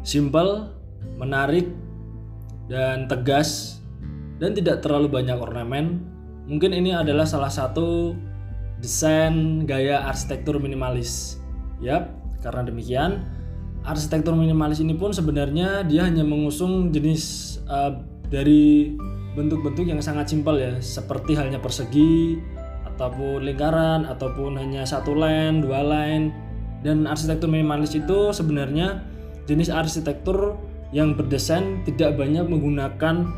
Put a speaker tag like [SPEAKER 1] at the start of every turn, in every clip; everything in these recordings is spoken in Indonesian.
[SPEAKER 1] Simple, menarik, dan tegas, dan tidak terlalu banyak ornamen. Mungkin ini adalah salah satu desain gaya arsitektur minimalis. Yap, karena demikian, arsitektur minimalis ini pun sebenarnya dia hanya mengusung jenis uh, dari bentuk-bentuk yang sangat simpel ya, seperti halnya persegi ataupun lingkaran ataupun hanya satu line, dua line. Dan arsitektur minimalis itu sebenarnya jenis arsitektur yang berdesain tidak banyak menggunakan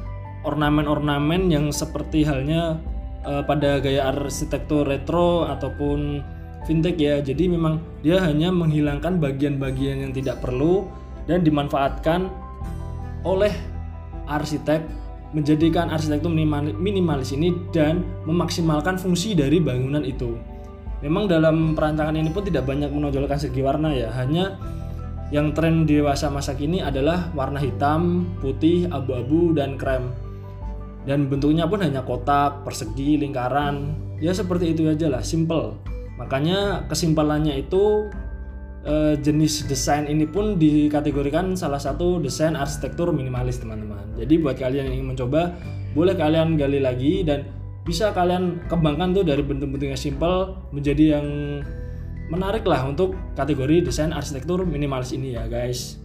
[SPEAKER 1] ornamen-ornamen yang seperti halnya uh, pada gaya arsitektur retro ataupun vintage ya. Jadi memang dia hanya menghilangkan bagian-bagian yang tidak perlu dan dimanfaatkan oleh arsitek menjadikan arsitektur minimalis ini dan memaksimalkan fungsi dari bangunan itu. Memang dalam perancangan ini pun tidak banyak menonjolkan segi warna ya, hanya yang tren dewasa masa kini adalah warna hitam, putih, abu-abu, dan krem. Dan bentuknya pun hanya kotak, persegi, lingkaran. Ya seperti itu aja lah simple. Makanya kesimpulannya itu eh, jenis desain ini pun dikategorikan salah satu desain arsitektur minimalis teman-teman. Jadi buat kalian yang ingin mencoba boleh kalian gali lagi dan bisa kalian kembangkan tuh dari bentuk-bentuk yang simple menjadi yang menarik lah untuk kategori desain arsitektur minimalis ini ya guys